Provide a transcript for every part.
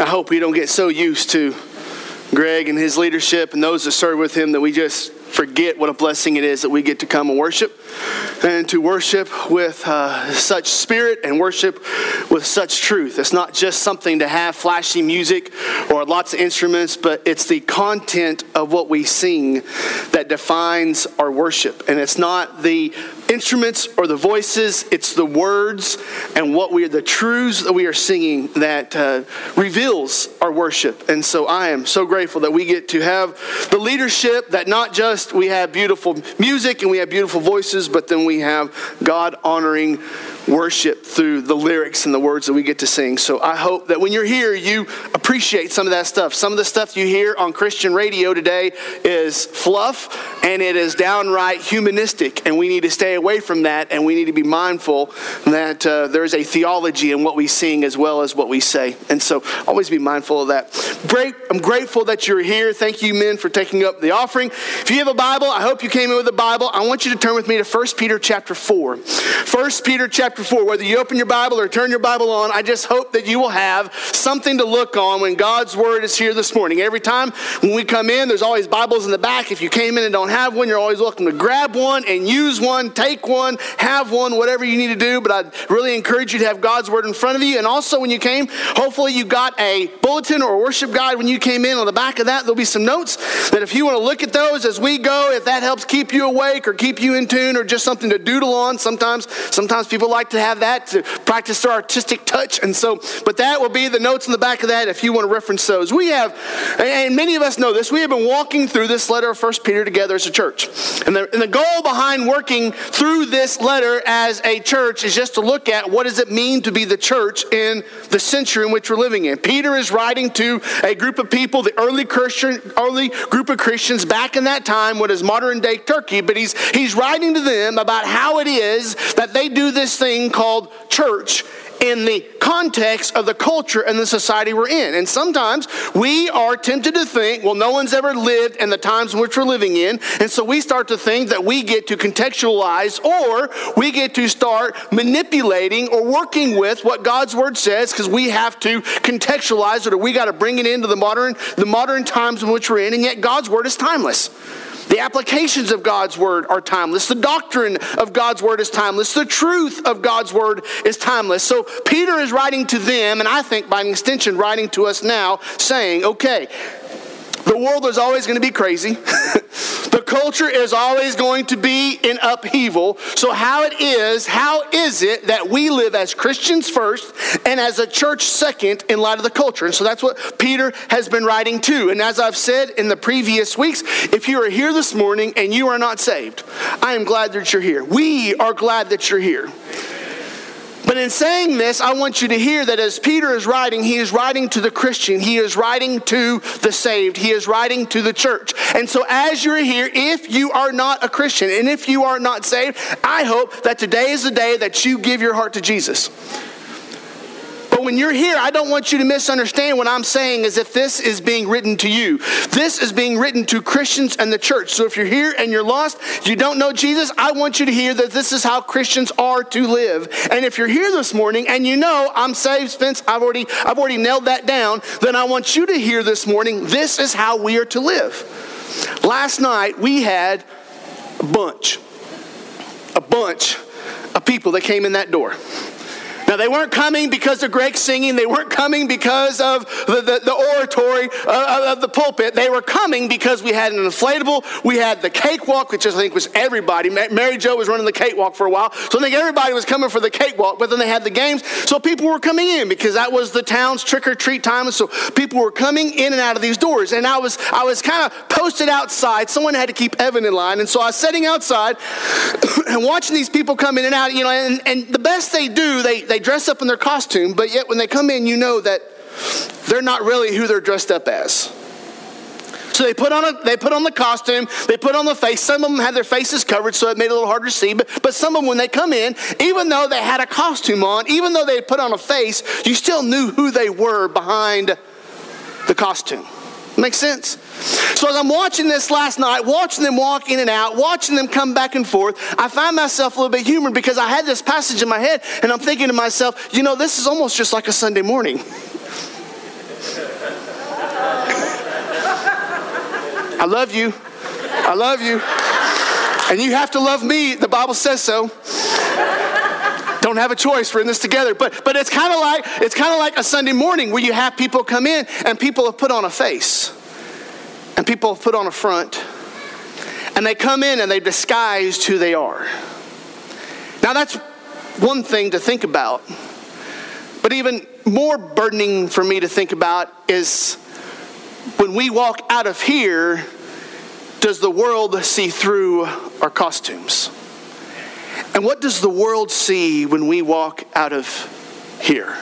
I hope we don't get so used to Greg and his leadership and those that serve with him that we just forget what a blessing it is that we get to come and worship and to worship with uh, such spirit and worship with such truth. It's not just something to have flashy music or lots of instruments, but it's the content of what we sing that defines our worship. And it's not the instruments or the voices, it's the words and what we are, the truths that we are singing that uh, reveals our worship. And so I am so grateful that we get to have the leadership that not just we have beautiful music and we have beautiful voices, but then we have God honoring worship through the lyrics and the words that we get to sing. So I hope that when you're here, you appreciate some of that stuff. Some of the stuff you hear on Christian radio today is fluff and it is downright humanistic, and we need to stay away from that and we need to be mindful that uh, there's a theology in what we sing as well as what we say. And so always be mindful of that. Great, I'm grateful that you're here. Thank you, men, for taking up the offering. If you have a Bible, I hope you came in with a Bible. I want you to turn with me to 1 Peter chapter 4. 1 Peter chapter chapter 4, whether you open your Bible or turn your Bible on, I just hope that you will have something to look on when God's word is here this morning. Every time when we come in, there's always Bibles in the back. If you came in and don't have one, you're always welcome to grab one and use one, take one, have one, whatever you need to do. But I really encourage you to have God's word in front of you. And also, when you came, hopefully you got a bulletin or a worship guide when you came in. On the back of that, there'll be some notes that if you want to look at those as we go, if that helps keep you awake or keep you in tune or just something to doodle on. Sometimes, sometimes people like to have that to practice their artistic touch. And so, but that will be the notes in the back of that if you want to reference those. We have, and many of us know this, we have been walking through this letter of First Peter together as a church. And the, and the goal behind working through this letter as a church is just to look at what does it mean to be the church in the century in which we're living in. Peter is writing to a group of people, the early Christian, early group of Christians back in that time, what is modern day Turkey, but he's he's writing to them about how it is that they do this thing called called church in the context of the culture and the society we're in. And sometimes we are tempted to think, well, no one's ever lived in the times in which we're living in. And so we start to think that we get to contextualize or we get to start manipulating or working with what God's word says because we have to contextualize it or we got to bring it into the modern, the modern times in which we're in. And yet God's word is timeless. The applications of God's word are timeless. The doctrine of God's word is timeless. The truth of God's word is timeless. So Peter is writing to them, and I think by extension, writing to us now, saying, okay, the world is always going to be crazy. the culture is always going to be in upheaval. So, how it is, how is it that we live as Christians first and as a church second in light of the culture? And so that's what Peter has been writing to. And as I've said in the previous weeks, if you are here this morning and you are not saved, I am glad that you're here. We are glad that you're here. But in saying this, I want you to hear that as Peter is writing, he is writing to the Christian, he is writing to the saved, he is writing to the church. And so, as you're here, if you are not a Christian and if you are not saved, I hope that today is the day that you give your heart to Jesus. But when you're here, I don't want you to misunderstand what I'm saying as if this is being written to you. This is being written to Christians and the church. So if you're here and you're lost, you don't know Jesus, I want you to hear that this is how Christians are to live. And if you're here this morning and you know I'm saved, Spence, I've already I've already nailed that down, then I want you to hear this morning, this is how we are to live. Last night we had a bunch, a bunch of people that came in that door. Now, they weren't coming because of Greg singing. They weren't coming because of the, the, the oratory uh, of the pulpit. They were coming because we had an inflatable. We had the cakewalk, which I think was everybody. Mary Jo was running the cakewalk for a while. So I think everybody was coming for the cakewalk, but then they had the games. So people were coming in because that was the town's trick or treat time. And so people were coming in and out of these doors. And I was, I was kind of posted outside. Someone had to keep Evan in line. And so I was sitting outside and watching these people come in and out, you know, and, and the best they do, they, they dress up in their costume, but yet when they come in, you know that they're not really who they're dressed up as. So they put on a, they put on the costume, they put on the face. Some of them had their faces covered, so it made it a little harder to see. But, but some of them, when they come in, even though they had a costume on, even though they put on a face, you still knew who they were behind the costume. Makes sense? So as I'm watching this last night, watching them walk in and out, watching them come back and forth, I find myself a little bit humored because I had this passage in my head and I'm thinking to myself, you know, this is almost just like a Sunday morning. I love you. I love you. And you have to love me. The Bible says so. Don't have a choice. We're in this together. But but it's kind of like it's kind of like a Sunday morning where you have people come in and people have put on a face. And people have put on a front. And they come in and they disguised who they are. Now that's one thing to think about. But even more burdening for me to think about is when we walk out of here, does the world see through our costumes? And what does the world see when we walk out of here?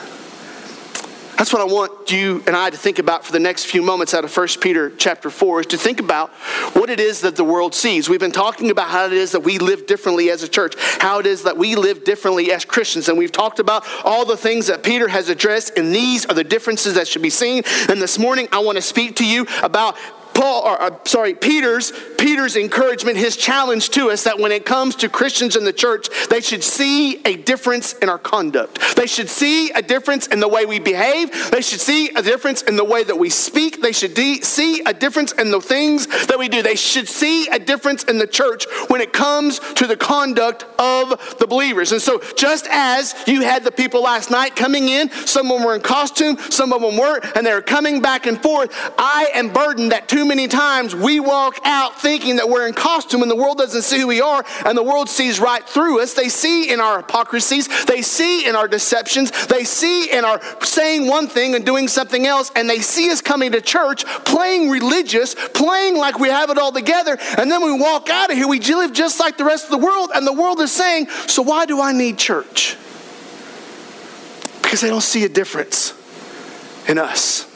That's what I want you and I to think about for the next few moments out of 1 Peter chapter 4 is to think about what it is that the world sees. We've been talking about how it is that we live differently as a church, how it is that we live differently as Christians. And we've talked about all the things that Peter has addressed, and these are the differences that should be seen. And this morning, I want to speak to you about Paul, or, uh, sorry, Peter's Peter's encouragement, his challenge to us that when it comes to Christians in the church, they should see a difference in our conduct. They should see a difference in the way we behave. They should see a difference in the way that we speak. They should de- see a difference in the things that we do. They should see a difference in the church when it comes to the conduct of the believers. And so, just as you had the people last night coming in, some of them were in costume, some of them weren't, and they were coming back and forth, I am burdened that too many times we walk out thinking that we're in costume and the world doesn't see who we are and the world sees right through us. They see in our hypocrisies, they see in our deceptions, they see in our saying one thing and doing something else, and they see us coming to church playing religious, playing like we have it all together, and then we walk out of here, we live just like the rest of the world, and the world is saying, So why do I need church? Because they don't see a difference in us.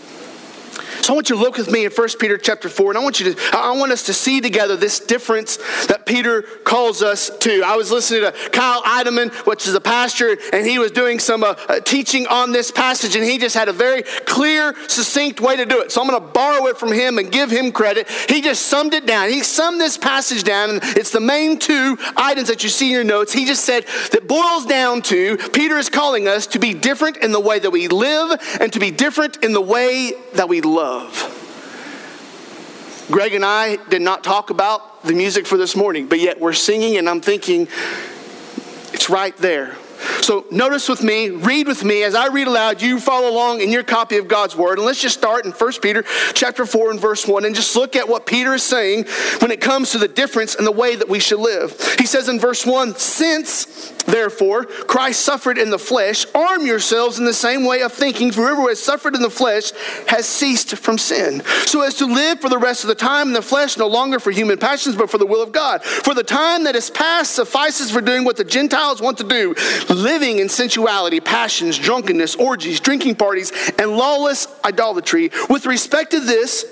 So I want you to look with me in 1 Peter chapter 4, and I want you to, I want us to see together this difference that Peter calls us to. I was listening to Kyle Idleman, which is a pastor, and he was doing some uh, uh, teaching on this passage, and he just had a very clear, succinct way to do it. So I'm going to borrow it from him and give him credit. He just summed it down. He summed this passage down, and it's the main two items that you see in your notes. He just said that boils down to Peter is calling us to be different in the way that we live and to be different in the way that we love love. Greg and I did not talk about the music for this morning, but yet we're singing, and I'm thinking, it's right there. So notice with me, read with me as I read aloud, you follow along in your copy of God's word. And let's just start in 1 Peter chapter 4 and verse 1 and just look at what Peter is saying when it comes to the difference in the way that we should live. He says in verse 1, since therefore Christ suffered in the flesh, arm yourselves in the same way of thinking, for whoever has suffered in the flesh has ceased from sin. So as to live for the rest of the time in the flesh, no longer for human passions, but for the will of God. For the time that is past suffices for doing what the Gentiles want to do living in sensuality, passions, drunkenness, orgies, drinking parties, and lawless idolatry. With respect to this,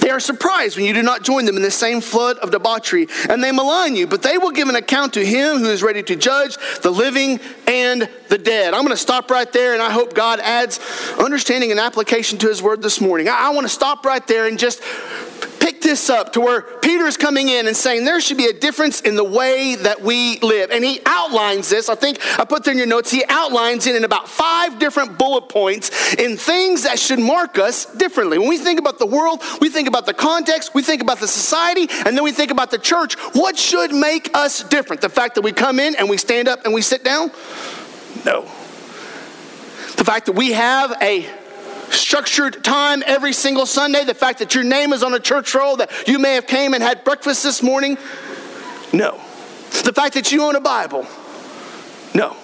they are surprised when you do not join them in the same flood of debauchery, and they malign you, but they will give an account to him who is ready to judge the living and the dead. I'm going to stop right there, and I hope God adds understanding and application to his word this morning. I, want to stop right there and just pick this up to where Peter is coming in and saying there should be a difference in the way that we live. And he outlines this. I think I put there in your notes. He outlines it in about five different bullet points in things that should mark us differently. When we think about the world, we think about the context, we think about the society, and then we think about the church. What should make us different? The fact that we come in and we stand up and we sit down? No. The fact that we have a structured time every single Sunday, the fact that your name is on a church roll, that you may have came and had breakfast this morning? No. The fact that you own a Bible? No.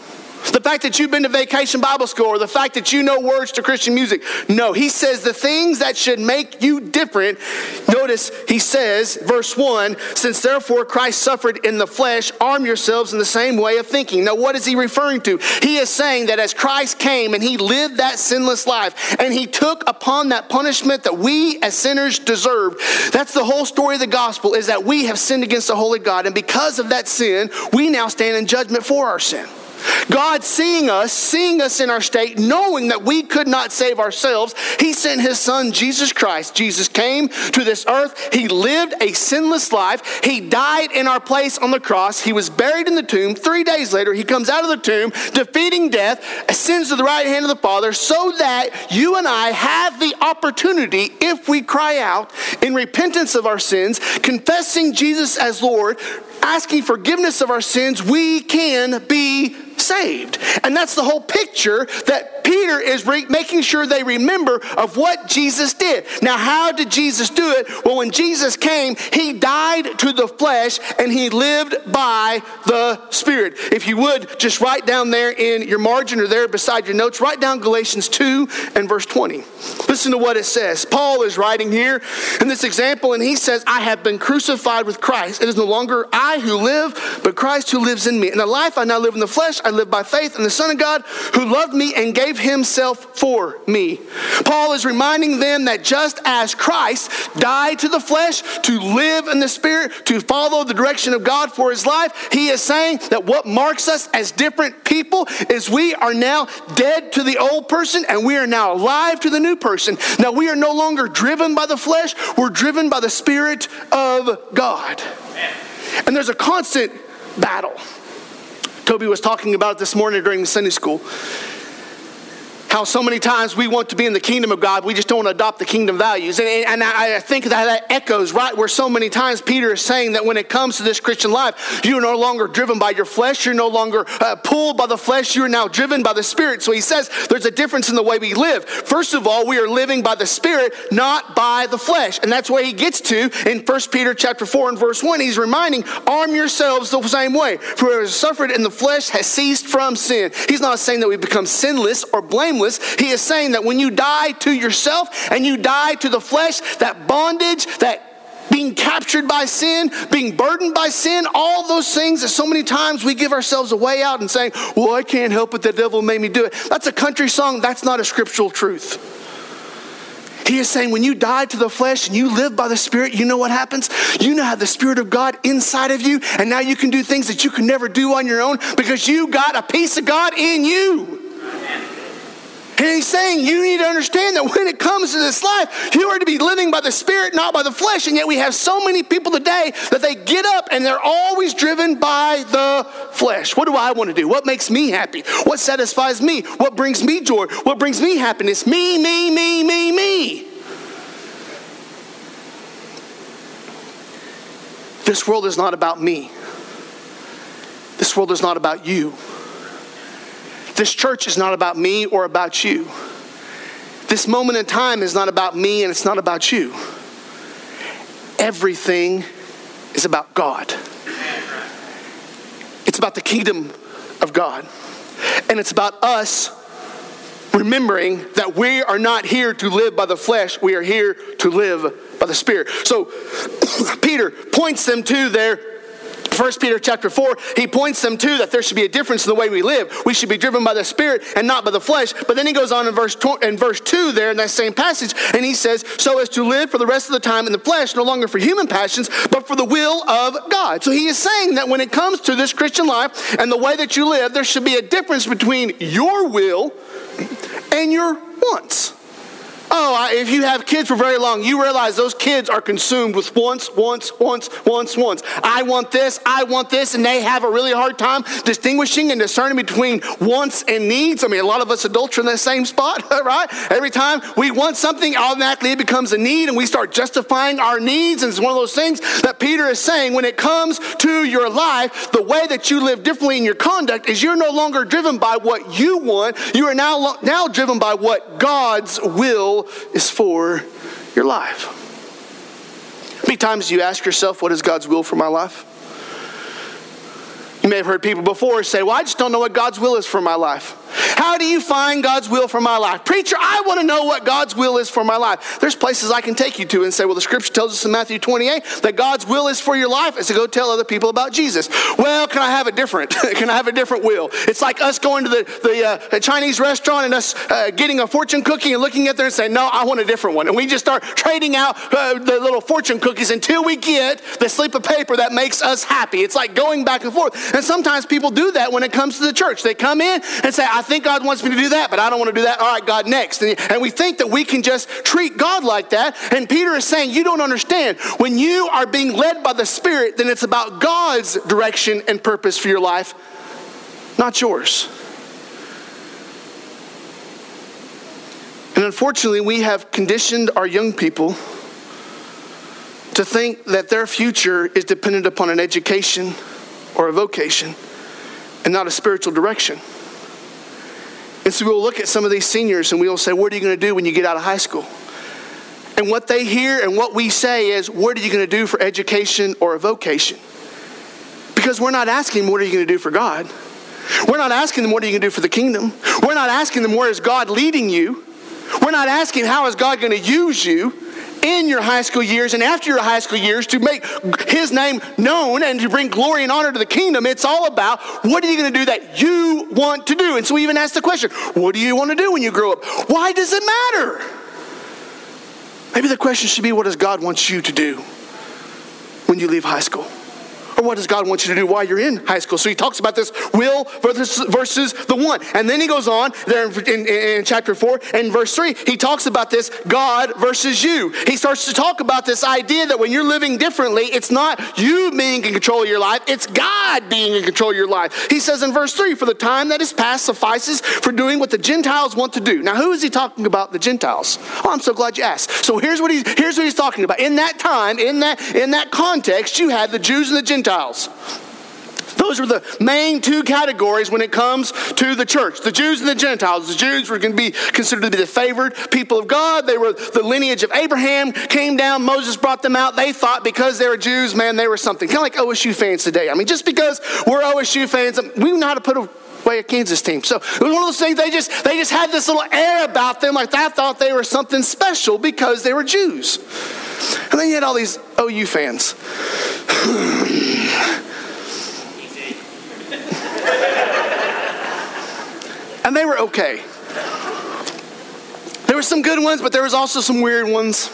The fact that you've been to vacation Bible school or the fact that you know words to Christian music. No, he says the things that should make you different. Notice he says, verse 1 Since therefore Christ suffered in the flesh, arm yourselves in the same way of thinking. Now, what is he referring to? He is saying that as Christ came and he lived that sinless life and he took upon that punishment that we as sinners deserved. That's the whole story of the gospel is that we have sinned against the holy God. And because of that sin, we now stand in judgment for our sin. God seeing us, seeing us in our state, knowing that we could not save ourselves, He sent His Son, Jesus Christ. Jesus came to this earth. He lived a sinless life. He died in our place on the cross. He was buried in the tomb. Three days later, He comes out of the tomb, defeating death, ascends to the right hand of the Father, so that you and I have the opportunity, if we cry out in repentance of our sins, confessing Jesus as Lord, asking forgiveness of our sins, we can be saved. And that's the whole picture that Peter is re- making sure they remember of what Jesus did. Now, how did Jesus do it? Well, when Jesus came, he died to the flesh and he lived by the Spirit. If you would, just write down there in your margin or there beside your notes, write down Galatians 2 and verse 20. Listen to what it says. Paul is writing here in this example, and he says, I have been crucified with Christ. It is no longer I who live, but Christ who lives in me. In the life I now live in the flesh, I live by faith in the Son of God who loved me and gave himself for me. Paul is reminding them that just as Christ died to the flesh to live in the Spirit, to follow the direction of God for his life, he is saying that what marks us as different people is we are now dead to the old person and we are now alive to the new person. Now we are no longer driven by the flesh, we're driven by the Spirit of God. And there's a constant battle. Toby was talking about this morning during the Sunday school how so many times we want to be in the kingdom of God, we just don't adopt the kingdom values. And, and I, think that that echoes right where so many times Peter is saying that when it comes to this Christian life, you're no longer driven by your flesh, you're no longer uh, pulled by the flesh, you're now driven by the Spirit. So he says there's a difference in the way we live. First of all, we are living by the Spirit, not by the flesh. And that's where he gets to in 1 Peter chapter 4 and verse 1. He's reminding, arm yourselves the same way. For whoever suffered in the flesh has ceased from sin. He's not saying that we become sinless or blameless he is saying that when you die to yourself and you die to the flesh, that bondage, that being captured by sin, being burdened by sin, all those things that so many times we give ourselves a way out and saying, Well, I can't help it, the devil made me do it. That's a country song, that's not a scriptural truth. He is saying, when you die to the flesh and you live by the Spirit, you know what happens? You now have the Spirit of God inside of you, and now you can do things that you can never do on your own because you got a piece of God in you. And he's saying you need to understand that when it comes to this life, you are to be living by the Spirit, not by the flesh. And yet we have so many people today that they get up and they're always driven by the flesh. What do I want to do? What makes me happy? What satisfies me? What brings me joy? What brings me happiness? Me, me, me, me, me. This world is not about me. This world is not about you. This church is not about me or about you. This moment in time is not about me and it's not about you. Everything is about God. It's about the kingdom of God. And it's about us remembering that we are not here to live by the flesh, we are here to live by the Spirit. So Peter points them to their 1 Peter chapter 4, he points them to that there should be a difference in the way we live. We should be driven by the Spirit and not by the flesh. But then he goes on in verse, in verse 2 there in that same passage, and he says, So as to live for the rest of the time in the flesh, no longer for human passions, but for the will of God. So he is saying that when it comes to this Christian life and the way that you live, there should be a difference between your will and your wants. Oh, if you have kids for very long, you realize those kids are consumed with wants, once, once, once, once. I want this, I want this, and they have a really hard time distinguishing and discerning between wants and needs. I mean, a lot of us adults are in the same spot, right? Every time we want something, automatically it becomes a need, and we start justifying our needs. And it's one of those things that Peter is saying when it comes to your life, the way that you live differently in your conduct is you're no longer driven by what you want, you are now, now driven by what God's will is for your life. How many times do you ask yourself, What is God's will for my life? You may have heard people before say, Well, I just don't know what God's will is for my life. How do you find God's will for my life? Preacher, I want to know what God's will is for my life. There's places I can take you to and say, well, the scripture tells us in Matthew 28 that God's will is for your life is to go tell other people about Jesus. Well, can I have a different? can I have a different will? It's like us going to the, the uh, Chinese restaurant and us uh, getting a fortune cookie and looking at there and saying, no, I want a different one. And we just start trading out uh, the little fortune cookies until we get the slip of paper that makes us happy. It's like going back and forth. And sometimes people do that when it comes to the church. They come in and say, I think God wants me to do that, but I don't want to do that. All right, God, next. And, and we think that we can just treat God like that. And Peter is saying, You don't understand. When you are being led by the Spirit, then it's about God's direction and purpose for your life, not yours. And unfortunately, we have conditioned our young people to think that their future is dependent upon an education or a vocation and not a spiritual direction. And so we'll look at some of these seniors and we'll say, What are you going to do when you get out of high school? And what they hear and what we say is, What are you going to do for education or a vocation? Because we're not asking What are you going to do for God? We're not asking them, What are you going to do for the kingdom? We're not asking them, Where is God leading you? We're not asking, How is God going to use you? In your high school years and after your high school years to make his name known and to bring glory and honor to the kingdom. It's all about what are you going to do that you want to do? And so we even ask the question, what do you want to do when you grow up? Why does it matter? Maybe the question should be, what does God want you to do when you leave high school? Or what does God want you to do while you're in high school? So he talks about this will versus, the one. And then he goes on there in, in, in chapter 4 and verse 3, he talks about this God versus you. He starts to talk about this idea that when you're living differently, it's not you being in control of your life, it's God being in control of your life. He says in verse 3, for the time that is past suffices for doing what the Gentiles want to do. Now, who is he talking about, the Gentiles? Oh, I'm so glad you asked. So here's what he's, here's what he's talking about. In that time, in that, in that context, you had the Jews and the Gentiles Gentiles. Those are the main two categories when it comes to the church the Jews and the Gentiles. The Jews were going to be considered to be the favored people of God. They were the lineage of Abraham, came down, Moses brought them out. They thought because they were Jews, man, they were something. Kind of like OSU fans today. I mean, just because we're OSU fans, we know how to put away a Kansas team. So it was one of those things they just they just had this little air about them, like I thought they were something special because they were Jews. And then you had all these OU fans. and they were okay. There were some good ones, but there was also some weird ones.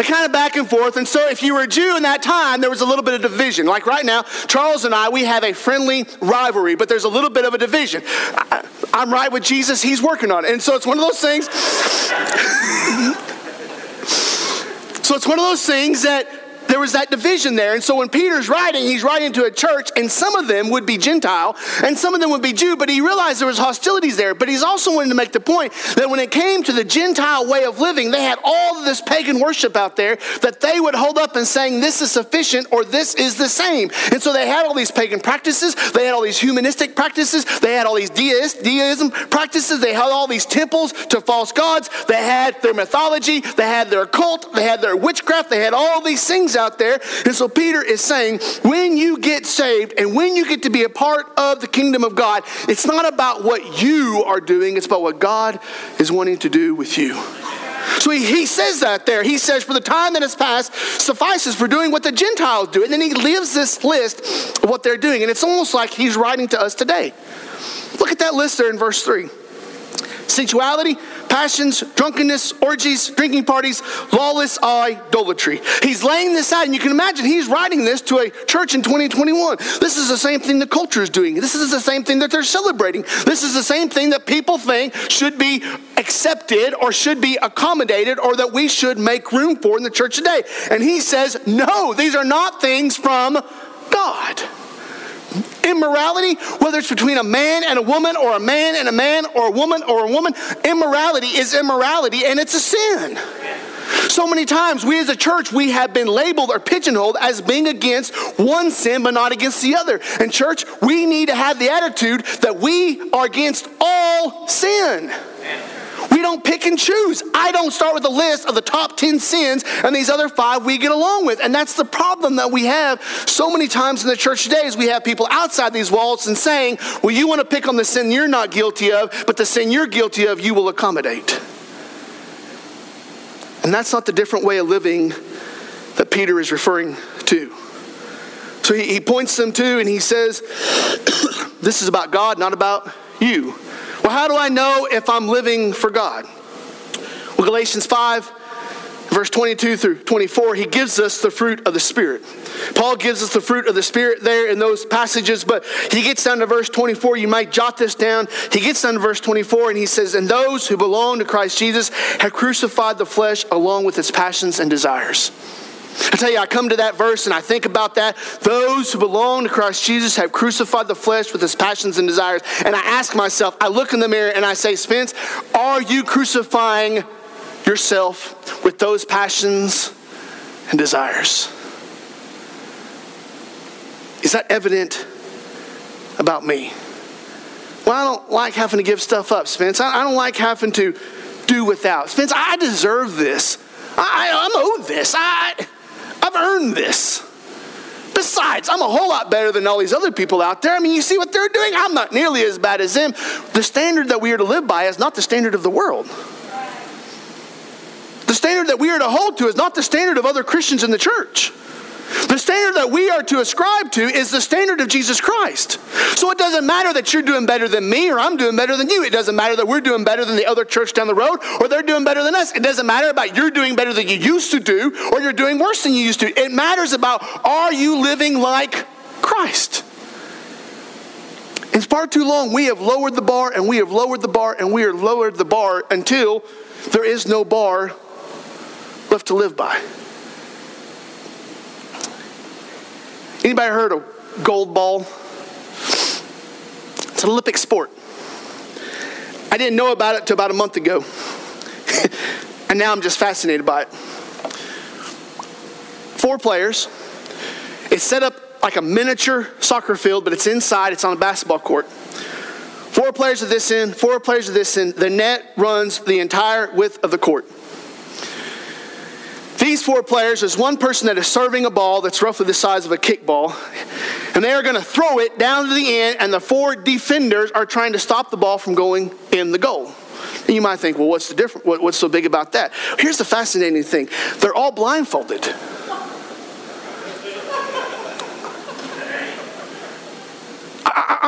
They kind of back and forth. And so, if you were a Jew in that time, there was a little bit of division. Like right now, Charles and I, we have a friendly rivalry, but there's a little bit of a division. I, am right with Jesus, he's working on it. And so, it's one of those things. so, it's one of those things that there was that division there. And so when Peter's writing, he's writing to a church, and some of them would be Gentile, and some of them would be Jew, but he realized there was hostilities there. But he's also wanting to make the point that when it came to the Gentile way of living, they had all this pagan worship out there that they would hold up and saying, this is sufficient or this is the same. And so they had all these pagan practices, they had all these humanistic practices, they had all these deist, deism practices, they had all these temples to false gods, they had their mythology, they had their cult, they had their witchcraft, they had all these things out there. And so Peter is saying, when you get saved and when you get to be a part of the kingdom of God, it's not about what you are doing, it's about what God is wanting to do with you. So he, he says that there. He says, For the time that has passed suffices for doing what the Gentiles do. And then he leaves this list of what they're doing. And it's almost like he's writing to us today. Look at that list there in verse 3 sensuality, passions, drunkenness, orgies, drinking parties, lawless idolatry. He's laying this out, and you can imagine he's writing this to a church in 2021. This is the same thing the culture is doing. This is the same thing that they're celebrating. This is the same thing that people think should be accepted or should be accommodated or that we should make room for in the church today. And he says, no, these are not things from God. Immorality, whether it's between a man and a woman, or a man and a man, or a woman or a woman, immorality is immorality and it's a sin. So many times, we as a church, we have been labeled or pigeonholed as being against one sin, but not against the other. And, church, we need to have the attitude that we are against all sin. We We don't pick and choose. I don't start with a list of the top 10 sins and these other five we get along with. And that's the problem that we have so many times in the church today is we have people outside these walls and saying, well, you want to pick on the sin you're not guilty of, but the sin you're guilty of, you will accommodate. And that's not the different way of living that Peter is referring to. So he, he points them to and he says, This is about God, not about you. Well, how do I know if I'm living for God? Well, Galatians 5, verse 22 through 24, he gives us the fruit of the Spirit. Paul gives us the fruit of the Spirit there in those passages, but he gets down to verse 24. You might jot this down. He gets down to verse 24 and he says, And those who belong to Christ Jesus have crucified the flesh along with its passions and desires. I tell you, I come to that verse and I think about that. Those who belong to Christ Jesus have crucified the flesh with its passions and desires. And I ask myself, I look in the mirror and I say, Spence, are you crucifying yourself with those passions and desires? Is that evident about me? Well, I don't like having to give stuff up, Spence. I don't like having to do without. Spence, I deserve this. I, am owed this. I, I've earned this. Besides, I'm a whole lot better than all these other people out there. I mean, you see what they're doing? I'm not nearly as bad as them. The standard that we are to live by is not the standard of the world. The standard that we are to hold to is not the standard of other Christians in the church. The standard that we are to ascribe to is the standard of Jesus Christ. So it doesn't matter that you're doing better than me or I'm doing better than you. It doesn't matter that we're doing better than the other church down the road or they're doing better than us. It doesn't matter about you're doing better than you used to do or you're doing worse than you used to. It matters about are you living like Christ? In far too long, we have lowered the bar and we have lowered the bar and we have lowered the bar until there is no bar left to live by. Anybody heard of goalball? It's an Olympic sport. I didn't know about it until about a month ago. and now I'm just fascinated by it. Four players. It's set up like a miniature soccer field, but it's inside, it's on a basketball court. Four players of this end, four players of this end. The net runs the entire width of the court. These four players, there's one person that is serving a ball that's roughly the size of a kickball, and they are going to throw it down to the end, and the four defenders are trying to stop the ball from going in the goal. And you might think, well, what's the difference? What's so big about that? Here's the fascinating thing they're all blindfolded. I,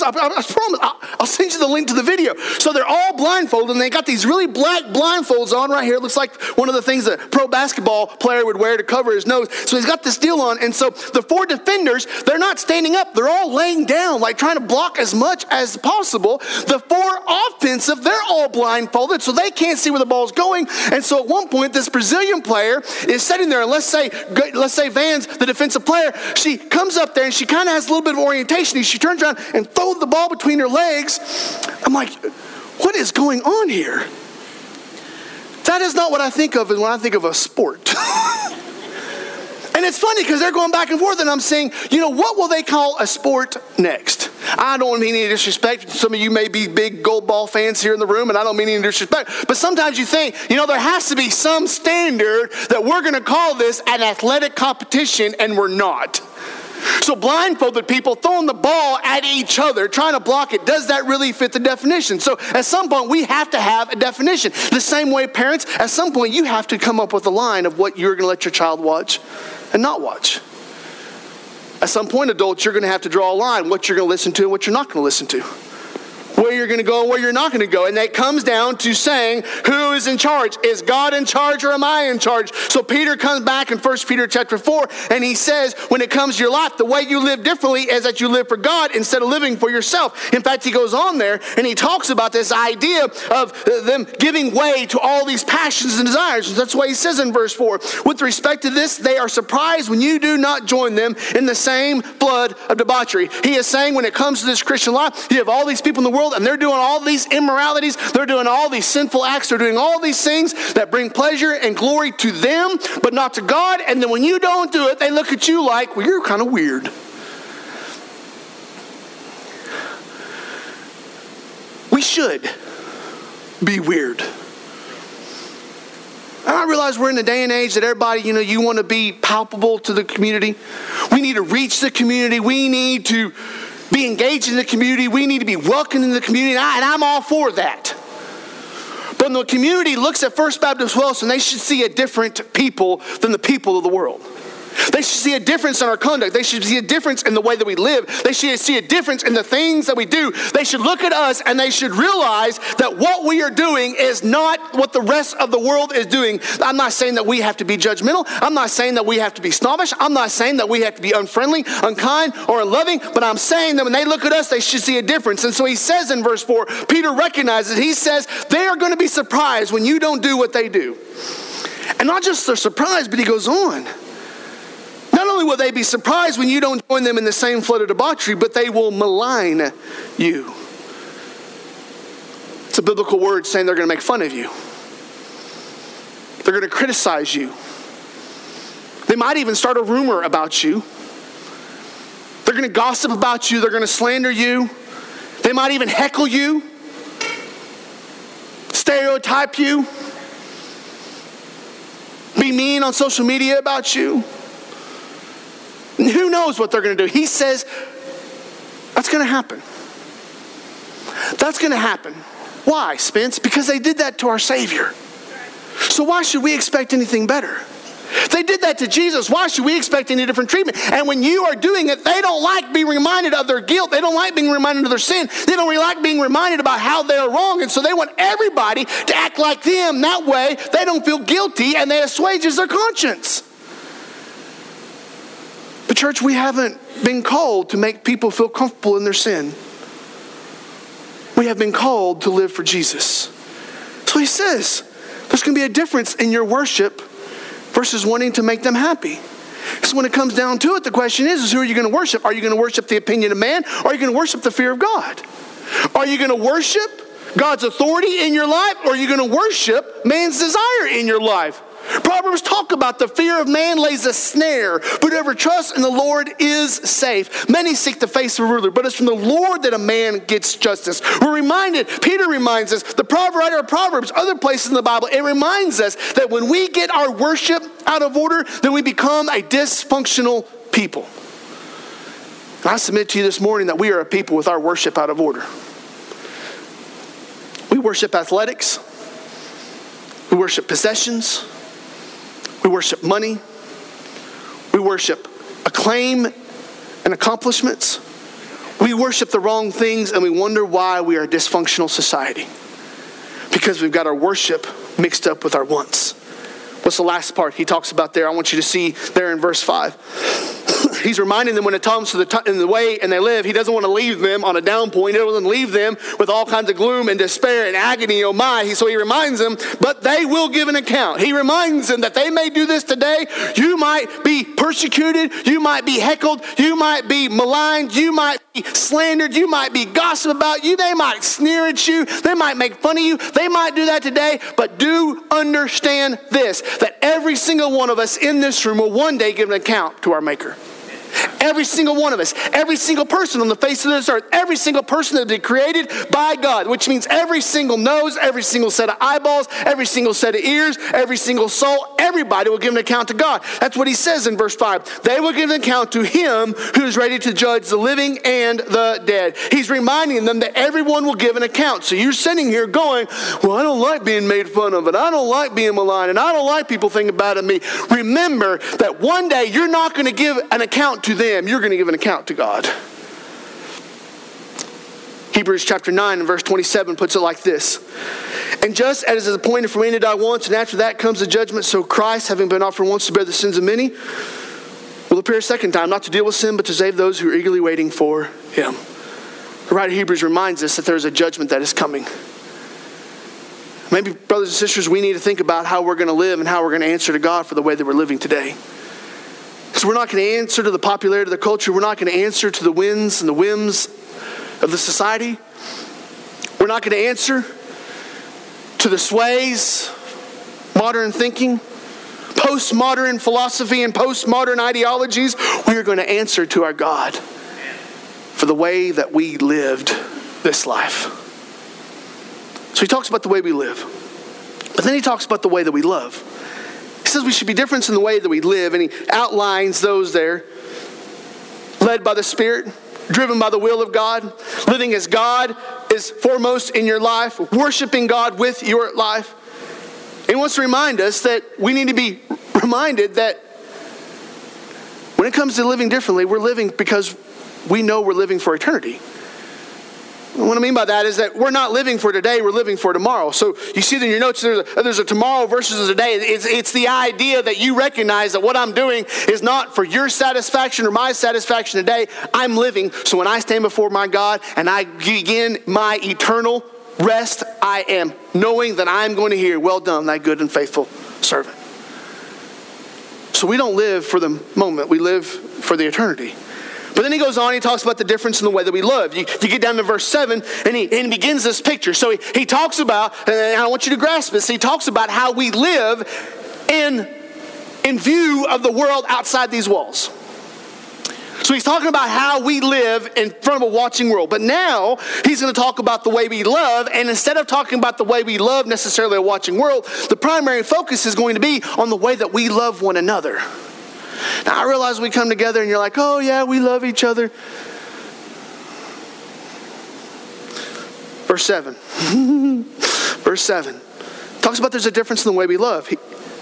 will honest, I, I promise. I'll, I'll, send you the link to the video. So they're all blindfolded, and they got these really black blindfolds on right here. It looks like one of the things a pro basketball player would wear to cover his nose. So he's got this deal on, and so the four defenders, they're not standing up. They're all laying down, like trying to block as much as possible. The four offensive, they're all blindfolded, so they can't see where the ball's going. And so at one point, this Brazilian player is sitting there, and let's say, let's say Vans, the defensive player, she comes up there and she kind of has a little bit of orientation. She turns around and throws the ball between her legs. I'm like, what is going on here? That is not what I think of when I think of a sport. and it's funny because they're going back and forth, and I'm saying, you know, what will they call a sport next? I don't mean any disrespect. Some of you may be big goalball fans here in the room, and I don't mean any disrespect. But sometimes you think, you know, there has to be some standard that we're going to call this an athletic competition, and we're not. So, blindfolded people throwing the ball at each other, trying to block it, does that really fit the definition? So, at some point, we have to have a definition. The same way, parents, at some point, you have to come up with a line of what you're going to let your child watch and not watch. At some point, adults, you're going to have to draw a line what you're going to listen to and what you're not going to listen to where going to go and where you're not going to go. And that comes down to saying, who is in charge? Is God in charge or am I in charge? So Peter comes back in 1 Peter chapter 4 and he says, when it comes to your life, the way you live differently is that you live for God instead of living for yourself. In fact, he goes on there and he talks about this idea of them giving way to all these passions and desires. That's why he says in verse 4, with respect to this, they are surprised when you do not join them in the same blood of debauchery. He is saying when it comes to this Christian life, you have all these people in the world and they're doing all these immoralities, they're doing all these sinful acts, they're doing all these things that bring pleasure and glory to them, but not to God. And then when you don't do it, they look at you like, well, you're kind of weird. We should. be weird. I realize we're in a day and age that everybody, you know, you want to be palpable to the community. We need to reach the community. We need to be engaged in the community. We need to be welcomed in the community. And, I, am all for that. But when the community looks at First Baptist Wellston, they should see a different people than the people of the world. They should see a difference in our conduct. They should see a difference in the way that we live. They should see a difference in the things that we do. They should look at us and they should realize that what we are doing is not what the rest of the world is doing. I'm not saying that we have to be judgmental. I'm not saying that we have to be snobbish. I'm not saying that we have to be unfriendly, unkind, or unloving. But I'm saying that when they look at us, they should see a difference. And so he says in verse 4, Peter recognizes, he says, they are going to be surprised when you don't do what they do. And not just they're surprised, but he goes on. Only will they be surprised when you don't join them in the same flood of debauchery, but they will malign you. It's a biblical word saying they're going to make fun of you, they're going to criticize you. They might even start a rumor about you. They're going to gossip about you. They're going to slander you. They might even heckle you, stereotype you, be mean on social media about you. Who knows what they're going to do? He says that's going to happen. That's going to happen. Why, Spence? Because they did that to our Savior. So why should we expect anything better? They did that to Jesus. Why should we expect any different treatment? And when you are doing it, they don't like being reminded of their guilt. They don't like being reminded of their sin. They don't really like being reminded about how they're wrong. And so they want everybody to act like them. That way, they don't feel guilty and they assuages their conscience. But, church, we haven't been called to make people feel comfortable in their sin. We have been called to live for Jesus. So he says, there's going to be a difference in your worship versus wanting to make them happy. So when it comes down to it, the question is, is who are you going to worship? Are you going to worship the opinion of man or are you going to worship the fear of God? Are you going to worship God's authority in your life or are you going to worship man's desire in your life? Proverbs talk about the fear of man lays a snare, but whoever trusts in the Lord is safe. Many seek the face of a ruler, but it's from the Lord that a man gets justice. We're reminded, Peter reminds us, the proverb writer of Proverbs, other places in the Bible, it reminds us that when we get our worship out of order, then we become a dysfunctional people. And I submit to you this morning that we are a people with our worship out of order. We worship athletics. We worship possessions. We worship money. We worship acclaim and accomplishments. We worship the wrong things and we wonder why we are a dysfunctional society. Because we've got our worship mixed up with our wants. What's the last part he talks about there? I want you to see there in verse 5 he's reminding them when it comes to the t- in the way and they live, he doesn't want to leave them on a down point. He doesn't leave them with all kinds of gloom and despair and agony. Oh my! He, So he reminds them, but they will give an account. He reminds them that they may do this today. You might be persecuted. You might be heckled. You might be maligned. You might slandered. You might be gossiped about. You they might sneer at you. They might make fun of you. They might do that today. But do understand this: that every single one of us in this room will one day give an account to our Maker. Every single one of us, every single person on the face of this earth, every single person that has been created by God, which means every single nose, every single set of eyeballs, every single set of ears, every single soul, everybody will give an account to God. That's what he says in verse 5. They will give an account to him who is ready to judge the living and the dead. He's reminding them that everyone will give an account. So you're sitting here going, Well, I don't like being made fun of, and I don't like being maligned, and I don't like people thinking bad of me. Remember that one day you're not going to give an account to them, you're going to give an account to God. Hebrews chapter 9 and verse 27 puts it like this And just as it is appointed for many to die once, and after that comes the judgment, so Christ, having been offered once to bear the sins of many, will appear a second time, not to deal with sin, but to save those who are eagerly waiting for him. The writer of Hebrews reminds us that there is a judgment that is coming. Maybe, brothers and sisters, we need to think about how we're going to live and how we're going to answer to God for the way that we're living today. So we're not going to answer to the popularity of the culture. We're not going to answer to the winds and the whims of the society. We're not going to answer to the sways, modern thinking, postmodern philosophy, and postmodern ideologies. We are going to answer to our God for the way that we lived this life. So he talks about the way we live. But then he talks about the way that we love. Says we should be different in the way that we live, and he outlines those there led by the Spirit, driven by the will of God, living as God is foremost in your life, worshiping God with your life. He wants to remind us that we need to be reminded that when it comes to living differently, we're living because we know we're living for eternity. What I mean by that is that we're not living for today, we're living for tomorrow. So you see in your notes, there's a, there's a tomorrow versus a day. It's, it's the idea that you recognize that what I'm doing is not for your satisfaction or my satisfaction today. I'm living. So when I stand before my God and I begin my eternal rest, I am knowing that I'm going to hear, Well done, thy good and faithful servant. So we don't live for the moment, we live for the eternity. But then he goes on, he talks about the difference in the way that we live. You, you get down to verse 7, and he, and he begins this picture. So he, he talks about, and I want you to grasp this, he talks about how we live in, in view of the world outside these walls. So he's talking about how we live in front of a watching world. But now he's going to talk about the way we love. And instead of talking about the way we love necessarily a watching world, the primary focus is going to be on the way that we love one another. Now, I realize we come together and you're like, oh, yeah, we love each other. Verse 7. Verse 7 talks about there's a difference in the way we love. He,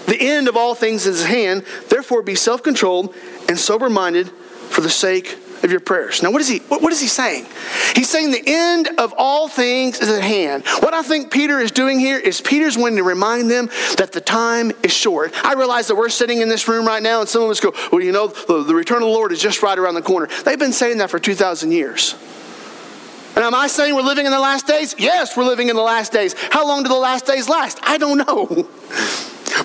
the end of all things is at hand. Therefore, be self controlled and sober minded for the sake of your prayers. Now, what is he? What, is he saying? He's saying the end of all things is at hand. What I think Peter is doing here is Peter's wanting to remind them that the time is short. I realize that we're sitting in this room right now, and some of us go, "Well, you know, the, the return of the Lord is just right around the corner." They've been saying that for two thousand years. And am I saying we're living in the last days? Yes, we're living in the last days. How long do the last days last? I don't know.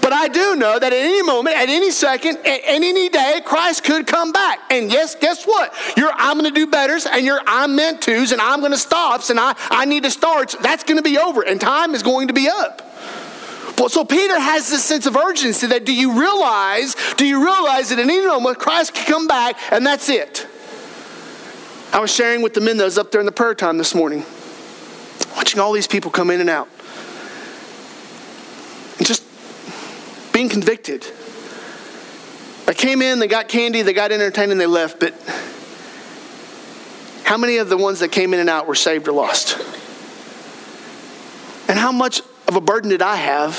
But I do know that at any moment, at any second, at any day, Christ could come back. And yes, guess what? Your I'm going to do betters and your I'm meant to's and I'm going to stops and I, I need to start. That's going to be over and time is going to be up. So Peter has this sense of urgency that do you realize, do you realize that at any moment Christ could come back and that's it? I was sharing with the men that was up there in the prayer time this morning, watching all these people come in and out. And just being convicted. They came in, they got candy, they got entertained, and they left, but how many of the ones that came in and out were saved or lost? And how much of a burden did I have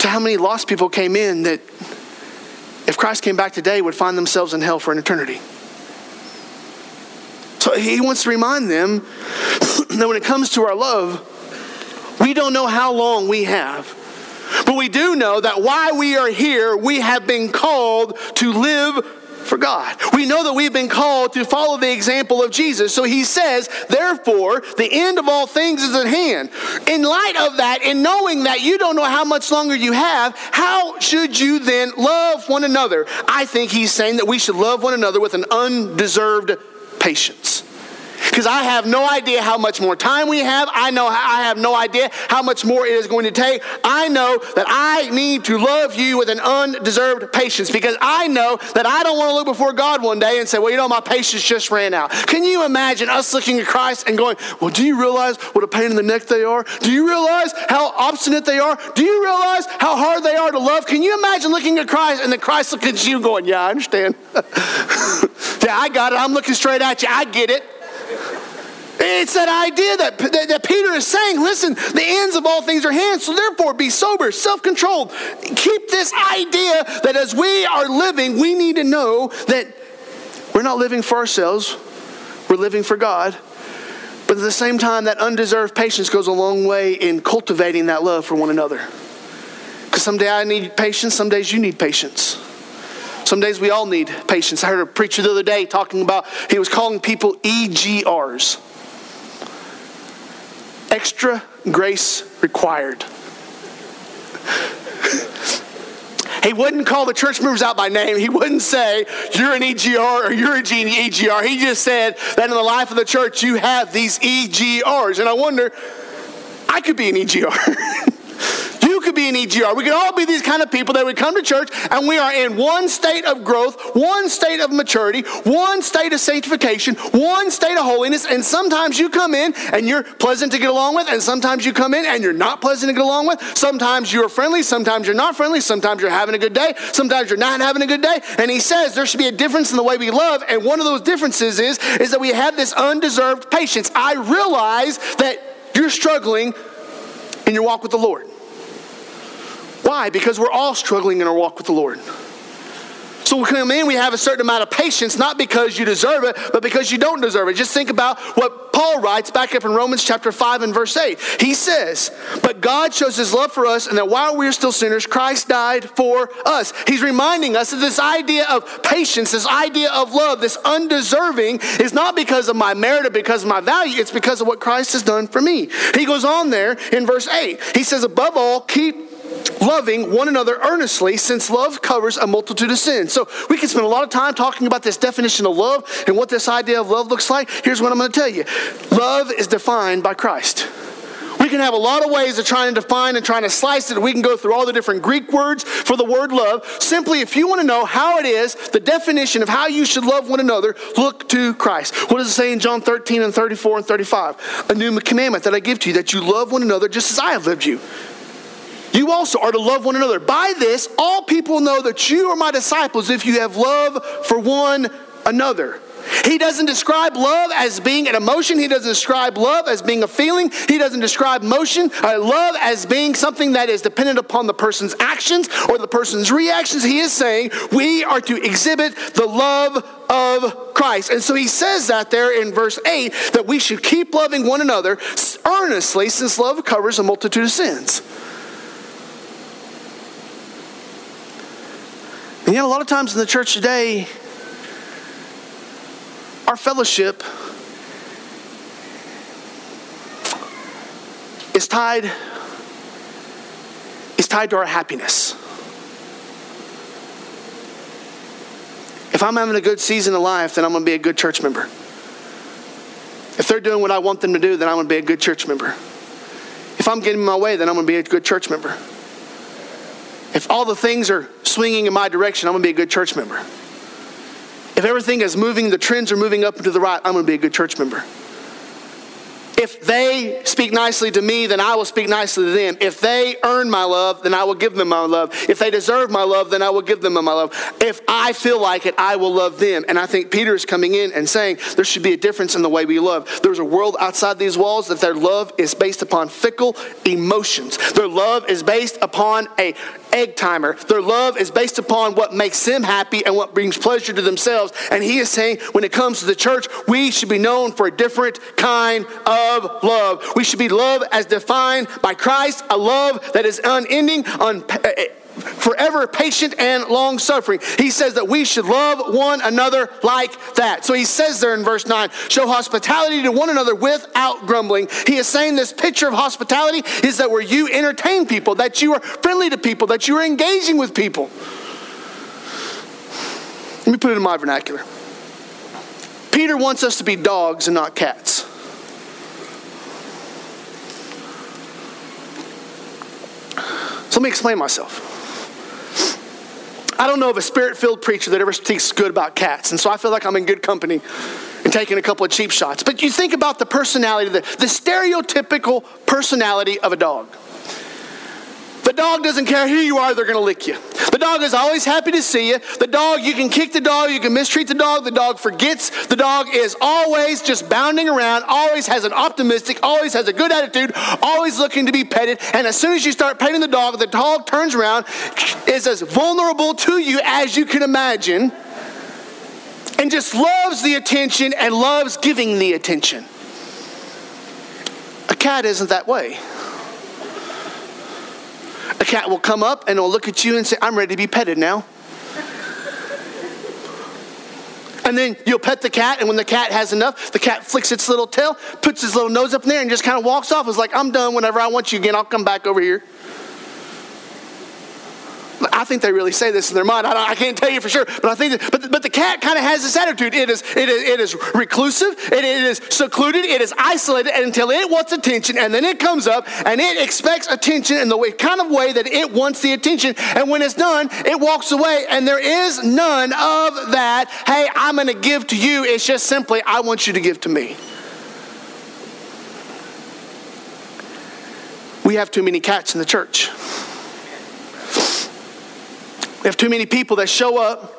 to how many lost people came in that, if Christ came back today, would find themselves in hell for an eternity? So he wants to remind them that when it comes to our love, we don't know how long we have. But we do know that while we are here, we have been called to live for God. We know that we've been called to follow the example of Jesus. So he says, therefore, the end of all things is at hand. In light of that, in knowing that you don't know how much longer you have, how should you then love one another? I think he's saying that we should love one another with an undeserved patience because I have no idea how much more time we have. I know I have no idea how much more it is going to take. I know that I need to love you with an undeserved patience because I know that I don't want to look before God one day and say, well, you know, my patience just ran out. Can you imagine us looking at Christ and going, well, do you realize what a pain in the neck they are? Do you realize how obstinate they are? Do you realize how hard they are to love? Can you imagine looking at Christ and then Christ looking at you going, yeah, I understand. yeah, I got it. I'm looking straight at you. I get it. It's that idea that, that, that, Peter is saying, listen, the ends of all things are hands, so therefore be sober, self controlled. Keep this idea that as we are living, we need to know that we're not living for ourselves, we're living for God. But at the same time, that undeserved patience goes a long way in cultivating that love for one another. Because someday I need patience, some days you need patience. Some days we all need patience. I heard a preacher the other day talking about, he was calling people EGRs extra grace required. he wouldn't call the church members out by name. He wouldn't say, You're an EGR or you're a EGR. He just said that in the life of the church, you have these EGRs. And I wonder, I could be an EGR. could be an EGR. We could all be these kind of people that would come to church and we are in one state of growth, one state of maturity, one state of sanctification, one state of holiness. And sometimes you come in and you're pleasant to get along with, and sometimes you come in and you're not pleasant to get along with. Sometimes you're friendly, sometimes you're not friendly, sometimes you're having a good day, sometimes you're not having a good day. And he says there should be a difference in the way we love. And one of those differences is, is that we have this undeserved patience. I realize that you're struggling in your walk with the Lord. Why? Because we're all struggling in our walk with the Lord. So we come in, we have a certain amount of patience, not because you deserve it, but because you don't deserve it. Just think about what Paul writes back up in Romans chapter 5 and verse 8. He says, But God shows his love for us, and that while we are still sinners, Christ died for us. He's reminding us that this idea of patience, this idea of love, this undeserving, is not because of my merit or because of my value, it's because of what Christ has done for me. He goes on there in verse 8. He says, Above all, keep loving one another earnestly, since love covers a multitude of sins. So we can spend a lot of time talking about this definition of love and what this idea of love looks like. Here's what I'm going to tell you love is defined by Christ. We can have a lot of ways of trying to define and trying to slice it. We can go through all the different Greek words for the word love. Simply, if you want to know how it is, the definition of how you should love one another, look to Christ. What does it say in John 13 and 34 and 35? A new commandment that I give to you, that you love one another just as I have lived you. You also are to love one another. By this, all people know that you are my disciples if you have love for one another. He doesn't describe love as being an emotion. He doesn't describe love as being a feeling. He doesn't describe motion, uh, love as being something that is dependent upon the person's actions or the person's reactions. He is saying we are to exhibit the love of Christ. And so he says that there in verse 8 that we should keep loving one another earnestly since love covers a multitude of sins. And yet, a lot of times in the church today, our fellowship is tied is tied to our happiness. If I'm having a good season of life, then I'm going to be a good church member. If they're doing what I want them to do, then I'm going to be a good church member. If I'm getting my way, then I'm going to be a good church member. If all the things are swinging in my direction, I'm going to be a good church member. If everything is moving, the trends are moving up and to the right, I'm going to be a good church member. If they speak nicely to me, then I will speak nicely to them. If they earn my love, then I will give them my love. If they deserve my love, then I will give them my love. If I feel like it, I will love them. And I think Peter is coming in and saying there should be a difference in the way we love. There's a world outside these walls that their love is based upon fickle emotions. Their love is based upon a egg timer. Their love is based upon what makes them happy and what brings pleasure to themselves. And he is saying when it comes to the church, we should be known for a different kind of love. We should be love as defined by Christ, a love that is unending, un- forever patient and long suffering. He says that we should love one another like that. So he says there in verse 9, show hospitality to one another without grumbling. He is saying this picture of hospitality is that where you entertain people, that you are friendly to people, that you are engaging with people. Let me put it in my vernacular. Peter wants us to be dogs and not cats. So let me explain myself. I don't know of a spirit filled preacher that ever speaks good about cats. And so I feel like I'm in good company and taking a couple of cheap shots. But you think about the personality, the, the stereotypical personality of a dog. The dog doesn't care who you are, they're going to lick you. The dog is always happy to see you. The dog, you can kick the dog, you can mistreat the dog. The dog forgets. The dog is always just bounding around, always has an optimistic, always has a good attitude, always looking to be petted. And as soon as you start petting the dog, the dog turns around, is as vulnerable to you as you can imagine, and just loves the attention and loves giving the attention. A cat isn't that way. A cat will come up and it'll look at you and say, I'm ready to be petted now. And then you'll pet the cat, and when the cat has enough, the cat flicks its little tail, puts its little nose up in there, and just kind of walks off. It's like, I'm done. Whenever I want you again, I'll come back over here. I think they really say this in their mind. I, I can't tell you for sure, but I think that, but, but the cat kind of has this attitude. It is, it is, it is reclusive, it, it is secluded, it is isolated until it wants attention, and then it comes up and it expects attention in the way, kind of way that it wants the attention. And when it's done, it walks away, and there is none of that. Hey, I'm going to give to you. It's just simply, I want you to give to me. We have too many cats in the church. We have too many people that show up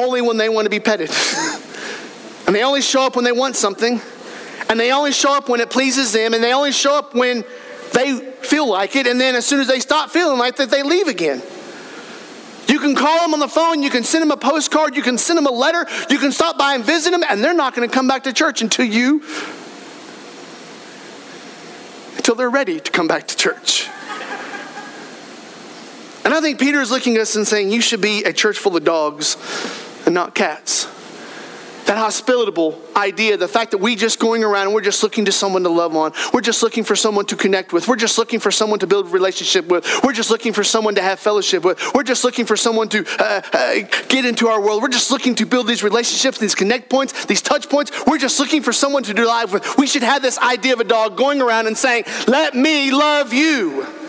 only when they want to be petted. and they only show up when they want something. And they only show up when it pleases them. And they only show up when they feel like it. And then as soon as they stop feeling like that, they leave again. You can call them on the phone, you can send them a postcard, you can send them a letter, you can stop by and visit them, and they're not going to come back to church until you until they're ready to come back to church. And I think Peter is looking at us and saying, You should be a church full of dogs and not cats. That hospitable idea, the fact that we just going around and we're just looking to someone to love on, we're just looking for someone to connect with, we're just looking for someone to build a relationship with, we're just looking for someone to have fellowship with, we're just looking for someone to uh, uh, get into our world, we're just looking to build these relationships, these connect points, these touch points, we're just looking for someone to do life with. We should have this idea of a dog going around and saying, Let me love you.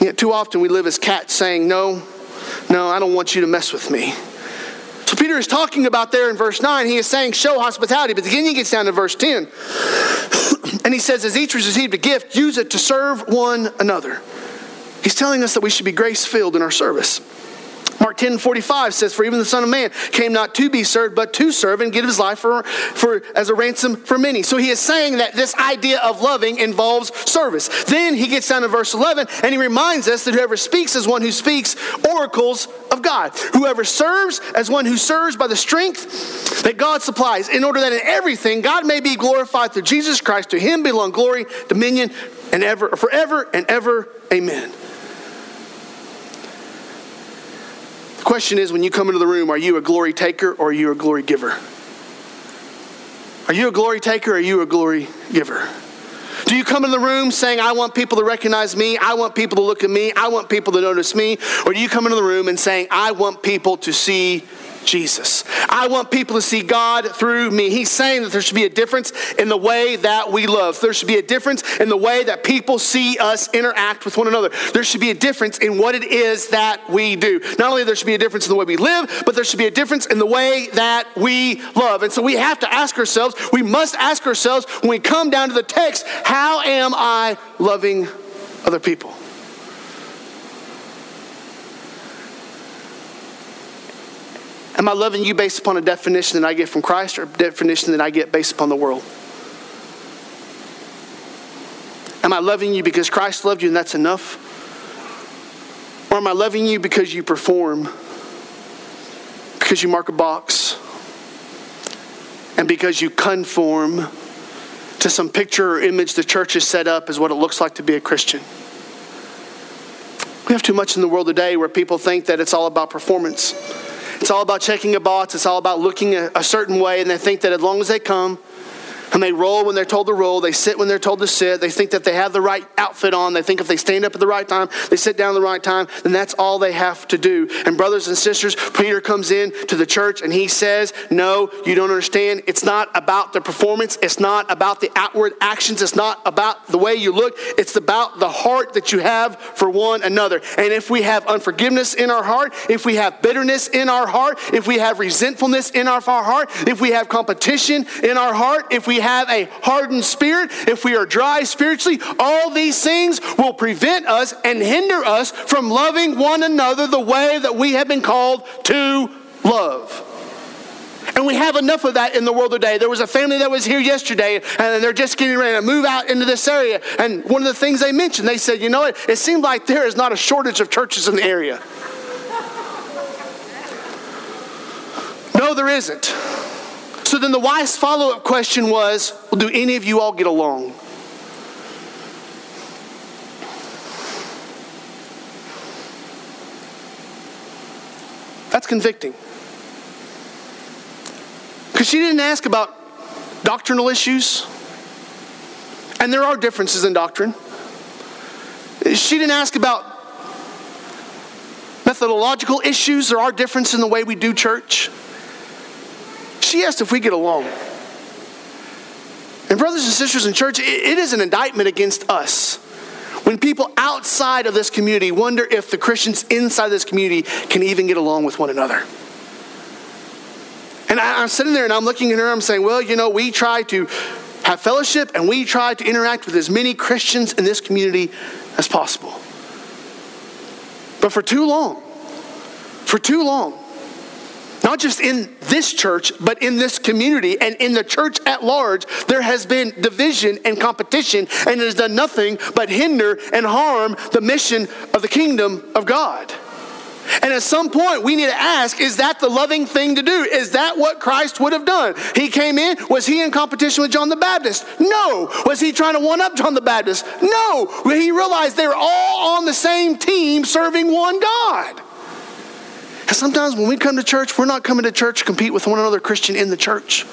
Yet too often we live as cats saying, No, no, I don't want you to mess with me. So Peter is talking about there in verse 9, he is saying, Show hospitality. But then he gets down to verse 10. and he says, As each received a gift, use it to serve one another. He's telling us that we should be grace filled in our service. Mark 10 45 says, For even the Son of Man came not to be served, but to serve and give his life for, for, as a ransom for many. So he is saying that this idea of loving involves service. Then he gets down to verse 11 and he reminds us that whoever speaks is one who speaks oracles of God. Whoever serves as one who serves by the strength that God supplies, in order that in everything God may be glorified through Jesus Christ. To him belong glory, dominion, and ever, forever and ever. Amen. The question is when you come into the room, are you a glory taker or are you a glory giver? Are you a glory taker or are you a glory giver? Do you come in the room saying, I want people to recognize me, I want people to look at me, I want people to notice me? Or do you come into the room and saying, I want people to see Jesus. I want people to see God through me. He's saying that there should be a difference in the way that we love. There should be a difference in the way that people see us interact with one another. There should be a difference in what it is that we do. Not only there should be a difference in the way we live, but there should be a difference in the way that we love. And so we have to ask ourselves, we must ask ourselves when we come down to the text, how am I loving other people? Am I loving you based upon a definition that I get from Christ or a definition that I get based upon the world? Am I loving you because Christ loved you and that's enough? Or am I loving you because you perform, because you mark a box, and because you conform to some picture or image the church has set up as what it looks like to be a Christian? We have too much in the world today where people think that it's all about performance. It's all about checking a box. It's all about looking a, a certain way, and they think that as long as they come, and they roll when they're told to roll. They sit when they're told to sit. They think that they have the right outfit on. They think if they stand up at the right time, they sit down at the right time, then that's all they have to do. And brothers and sisters, Peter comes in to the church and he says, No, you don't understand. It's not about the performance. It's not about the outward actions. It's not about the way you look. It's about the heart that you have for one another. And if we have unforgiveness in our heart, if we have bitterness in our heart, if we have resentfulness in our heart, if we have competition in our heart, if we have a hardened spirit, if we are dry spiritually, all these things will prevent us and hinder us from loving one another the way that we have been called to love. And we have enough of that in the world today. There was a family that was here yesterday, and they're just getting ready to move out into this area. And one of the things they mentioned, they said, you know what? It seemed like there is not a shortage of churches in the area. No, there isn't. So then the wise follow up question was well, do any of you all get along? That's convicting. Because she didn't ask about doctrinal issues, and there are differences in doctrine. She didn't ask about methodological issues, there are differences in the way we do church. She asked if we get along. And, brothers and sisters in church, it is an indictment against us when people outside of this community wonder if the Christians inside this community can even get along with one another. And I, am sitting there and I'm looking at her, and I'm saying, well, you know, we try to have fellowship and we try to interact with as many Christians in this community as possible. But for too long, for too long, not just in this church, but in this community and in the church at large, there has been division and competition, and it has done nothing but hinder and harm the mission of the kingdom of God. And at some point, we need to ask is that the loving thing to do? Is that what Christ would have done? He came in, was he in competition with John the Baptist? No. Was he trying to one up John the Baptist? No. He realized they were all on the same team serving one God. And sometimes when we come to church, we're not coming to church to compete with one another Christian in the church.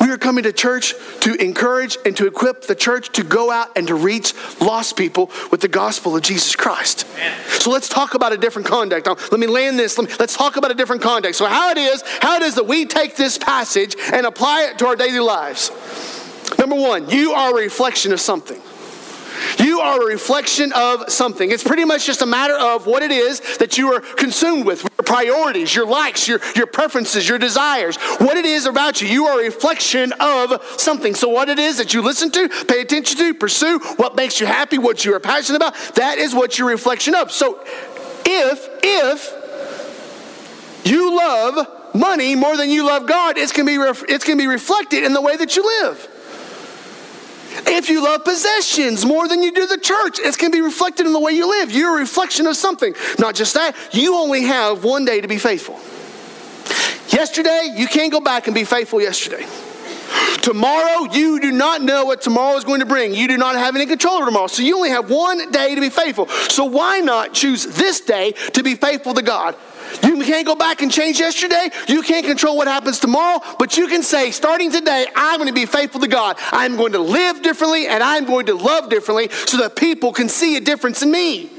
We are coming to church to encourage and to equip the church to go out and to reach lost people with the gospel of Jesus Christ. So let's talk about a different context. Now, let me land this. Let let's talk about a different context. So how it is, how it is that we take this passage and apply it to our daily lives. Number one, you are a reflection of something. You are a reflection of something. It's pretty much just a matter of what it is that you are consumed with, your priorities, your likes, your, your preferences, your desires, what it is about you. You are a reflection of something. So, what it is that you listen to, pay attention to, pursue, what makes you happy, what you are passionate about, that is what your reflection of. So, if, if you love money more than you love God, be, it's going to be reflected in the way that you live. If you love possessions more than you do the church, it's going to be reflected in the way you live. You're a reflection of something. Not just that, you only have one day to be faithful. Yesterday, you can't go back and be faithful yesterday. Tomorrow, you do not know what tomorrow is going to bring. You do not have any control over tomorrow. So you only have one day to be faithful. So why not choose this day to be faithful to God? You can't go back and change yesterday. You can't control what happens tomorrow, but you can say, starting today, I'm going to be faithful to God. I'm going to live differently and I'm going to love differently so that people can see a difference in me.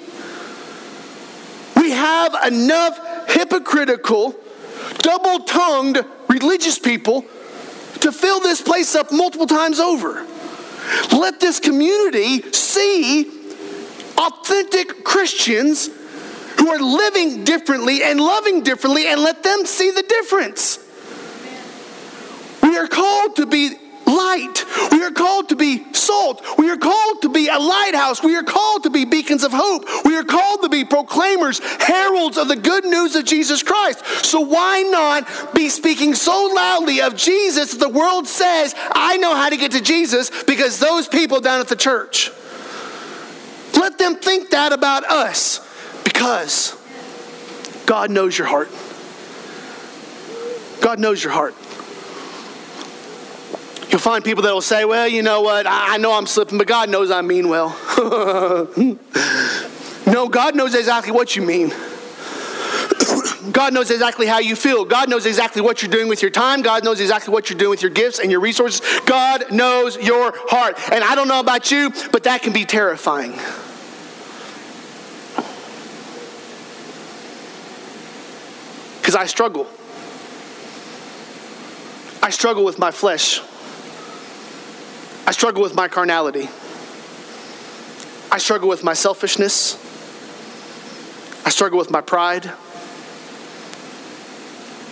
We have enough hypocritical, double tongued religious people to fill this place up multiple times over. Let this community see authentic Christians are living differently and loving differently and let them see the difference. We are called to be light. We are called to be salt. We are called to be a lighthouse. We are called to be beacons of hope. We are called to be proclaimers, heralds of the good news of Jesus Christ. So why not be speaking so loudly of Jesus that the world says, I know how to get to Jesus because those people down at the church. Let them think that about us because God knows your heart. God knows your heart. You'll find people that will say, Well, you know what? I know I'm slipping, but God knows I mean well. no, God knows exactly what you mean. God knows exactly how you feel. God knows exactly what you're doing with your time. God knows exactly what you're doing with your gifts and your resources. God knows your heart. And I don't know about you, but that can be terrifying. Because I struggle. I struggle with my flesh. I struggle with my carnality. I struggle with my selfishness. I struggle with my pride.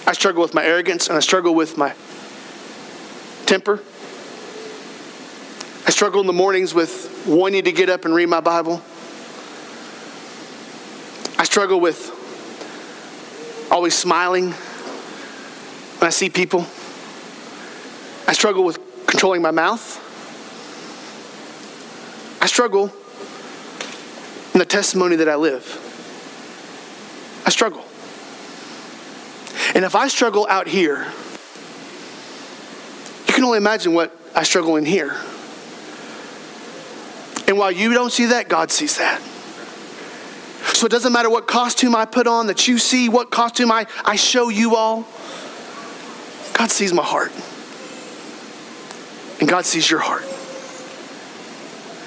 I struggle with my arrogance and I struggle with my temper. I struggle in the mornings with wanting to get up and read my Bible. I struggle with always smiling when I see people. I struggle with controlling my mouth. I struggle in the testimony that I live. I struggle. And if I struggle out here, you can only imagine what I struggle in here. And while you don't see that, God sees that. So it doesn't matter what costume I put on that you see, what costume I, I show you all. God sees my heart. And God sees your heart.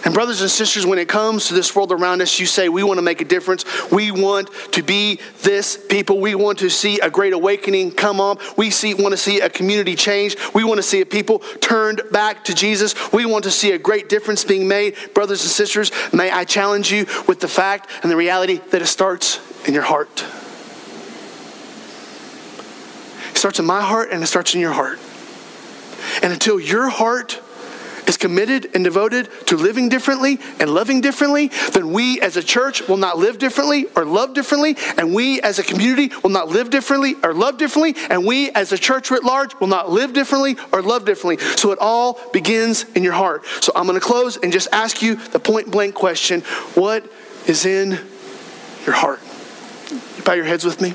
And, brothers and sisters, when it comes to this world around us, you say, We want to make a difference. We want to be this people. We want to see a great awakening come on. We see, want to see a community change. We want to see a people turned back to Jesus. We want to see a great difference being made. Brothers and sisters, may I challenge you with the fact and the reality that it starts in your heart. It starts in my heart and it starts in your heart. And until your heart is committed and devoted to living differently and loving differently, then we as a church will not live differently or love differently, and we as a community will not live differently or love differently, and we as a church writ large will not live differently or love differently. So it all begins in your heart. So I'm going to close and just ask you the point blank question what is in your heart? You bow your heads with me.